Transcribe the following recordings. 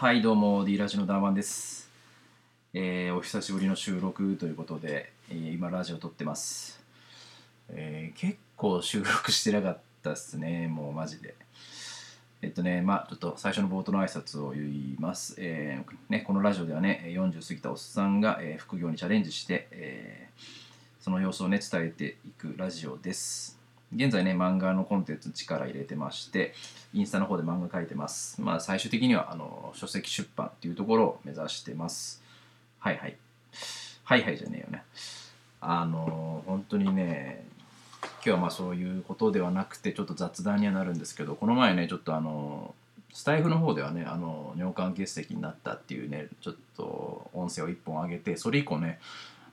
はいどうも D ラジオのダーマンです、えーお久しぶりの収録ということで、えー今ラジオ撮ってます、えー結構収録してなかったっすねもうマジで。えっとねまあちょっと最初の冒頭の挨拶を言います、えーね、このラジオではね40過ぎたおっさんが、えー副業にチャレンジして、えーその様子をね伝えていくラジオです。現在ね漫画のコンテンツ力入れてましてインスタの方で漫画描いてます。まあ最終的にはあの書籍出版っていうところを目指してます。はいはい。はいはいじゃねえよね。あの本当にね今日はまあそういうことではなくてちょっと雑談にはなるんですけどこの前ねちょっとあのスタイフの方ではねあの尿管結石になったっていうねちょっと音声を1本上げてそれ以降ね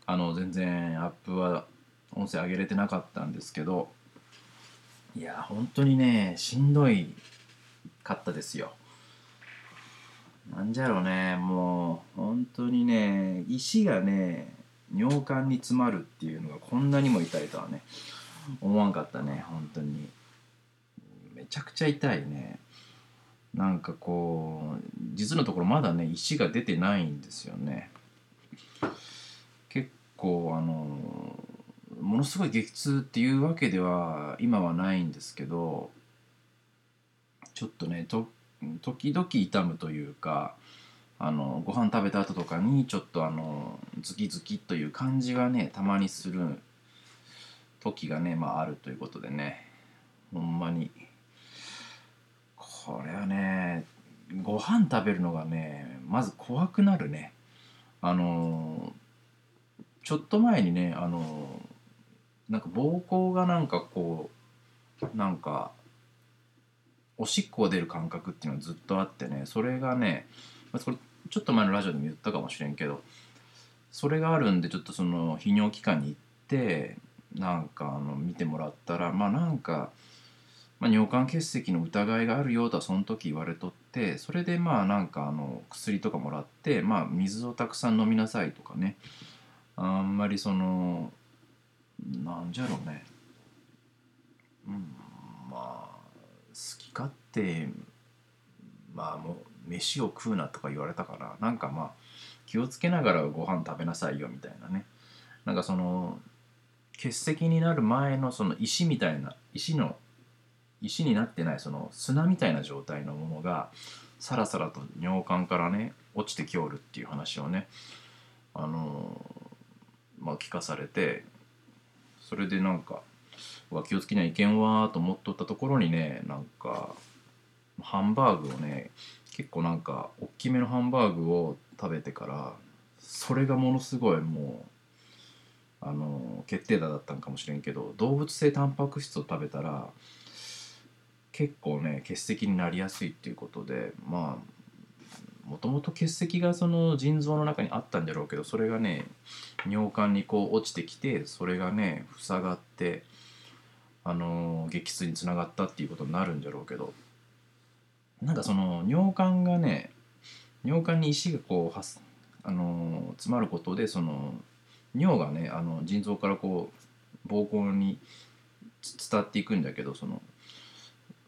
あの全然アップは音声上げれてなかったんですけどいや本当にねしんどいかったですよ。なんじゃろうねもう本当にね石がね尿管に詰まるっていうのがこんなにも痛いとはね思わんかったね本当に。めちゃくちゃ痛いね。なんかこう実のところまだね石が出てないんですよね。結構あのものすごい激痛っていうわけでは今はないんですけどちょっとねと時々痛むというかあのご飯食べた後とかにちょっとあのズキズキという感じがねたまにする時がねまああるということでね。ほんまに。これはねご飯食べるのがねまず怖くなるね。あのちょっと前にねあのなんか膀胱がなんかこうなんかおしっこが出る感覚っていうのがずっとあってねそれがねまあそれちょっと前のラジオでも言ったかもしれんけどそれがあるんでちょっとその泌尿器科に行ってなんかあの見てもらったらまあなんか、まあ、尿管結石の疑いがあるよとはその時言われとってそれでまあなんかあの薬とかもらってまあ水をたくさん飲みなさいとかねあんまりそのなんじゃろうね。うんまあ好き勝手まあもう飯を食うなとか言われたからなんかまあ気をつけながらご飯食べなさいよみたいなね。なんかその結石になる前のその石みたいな石の石になってないその砂みたいな状態のものがさらさらと尿管からね落ちてきおるっていう話をねあのまあ聞かされてそれでなんかうわ気をつけにはいけんわと思っとったところにねなんかハンバーグをね結構なんか大きめのハンバーグを食べてからそれがものすごいもうあの決定打だったんかもしれんけど動物性タンパク質を食べたら結構ね結石になりやすいっていうことでまあもともと結石がその腎臓の中にあったんだろうけどそれがね尿管にこう落ちてきてそれがね塞がってあの激痛につながったっていうことになるんだろうけどなんかその尿管がね尿管に石がこうはすあの詰まることでその尿がねあの腎臓からこう膀胱に伝っていくんだけどその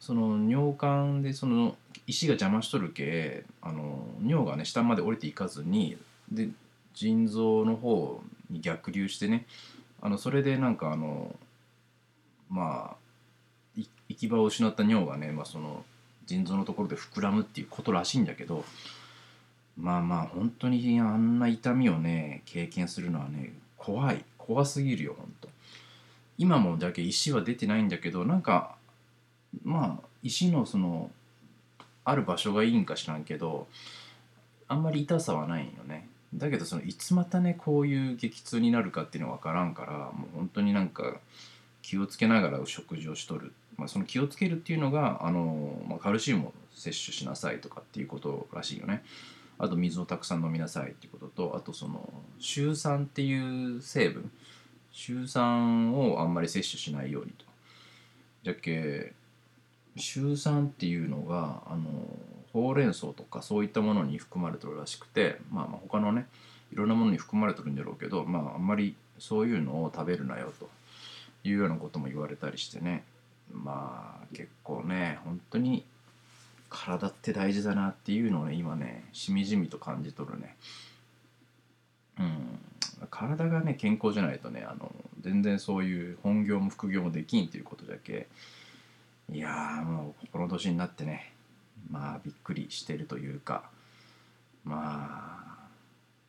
その尿管でその石が邪魔しとるけあの尿がね下まで降りていかずにで腎臓の方に逆流してねあのそれでなんかあのまあ行き場を失った尿がね、まあ、その腎臓のところで膨らむっていうことらしいんだけどまあまあ本当にあんな痛みをね経験するのはね怖い。怖すぎるよ本当。今もだけ石は出てないんだけどなんかまあ石のそのある場所がいいんか知らんけどあんまり痛さはないよね。だけどそのいつまたねこういう激痛になるかっていうのは分からんからもう本当になんか気をつけながら食事をしとる、まあ、その気をつけるっていうのがあの、まあ、カルシウムを摂取しなさいとかっていうことらしいよね。あと水をたくさん飲みなさいっていうこととあとそのシュウ酸っていう成分。シュウ酸をあんまり摂取しないようにと。じゃっけシュウ酸っていうのがあのほうれん草とかそういったものに含まれてるらしくてまあまあ他のねいろんなものに含まれてるんだろうけどまああんまりそういうのを食べるなよというようなことも言われたりしてね。まあ結構ね本当に体って大事だなっていうのをね今ねしみじみと感じ取るね。うん。体がね健康じゃないとねあの全然そういう本業も副業もできんっていうことだけいやもうこの年になってねまあびっくりしてるというかまあ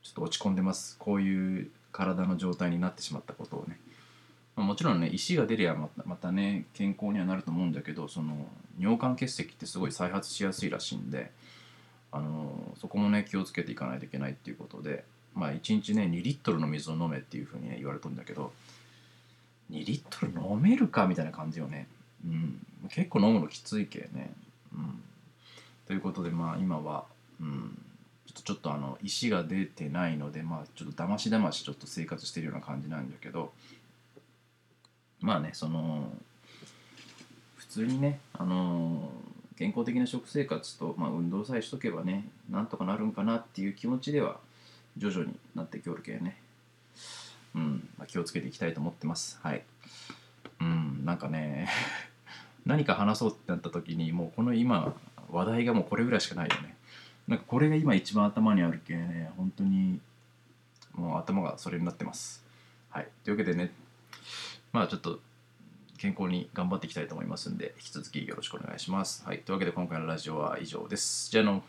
ちょっと落ち込んでます。こういう体の状態になってしまったことをね。まあもちろんね石が出りゃまたまたね健康にはなると思うんだけどその尿管結石ってすごい再発しやすいらしいんであのそこもね気をつけていかないといけないっていうことでまあ1日ね2リットルの水を飲めっていうふうにね言われとるんだけど2リットル飲めるかみたいな感じよね。うん。結構飲むのきついけね。うん。ということでまあ今はうん。ちょっとちょっとあの石が出てないのでまあちょっとだましだましちょっと生活してるような感じなんだけど。まあねその普通にねあの健康的な食生活と、まあ、運動さえしとけばねなんとかなるんかなっていう気持ちでは徐々になってきおるけね。うん、まあ、気をつけていきたいと思ってます。はい。うん。なんかね何か話そうってなった時にもうこの今話題がもうこれぐらいしかないよね。なんかこれが今一番頭にあるけね。本当にもう頭がそれになってます。はい。というわけでね。まあちょっと健康に頑張っていきたいと思いますんで引き続きよろしくお願いします。はい。というわけで今回のラジオは以上です。じゃあの。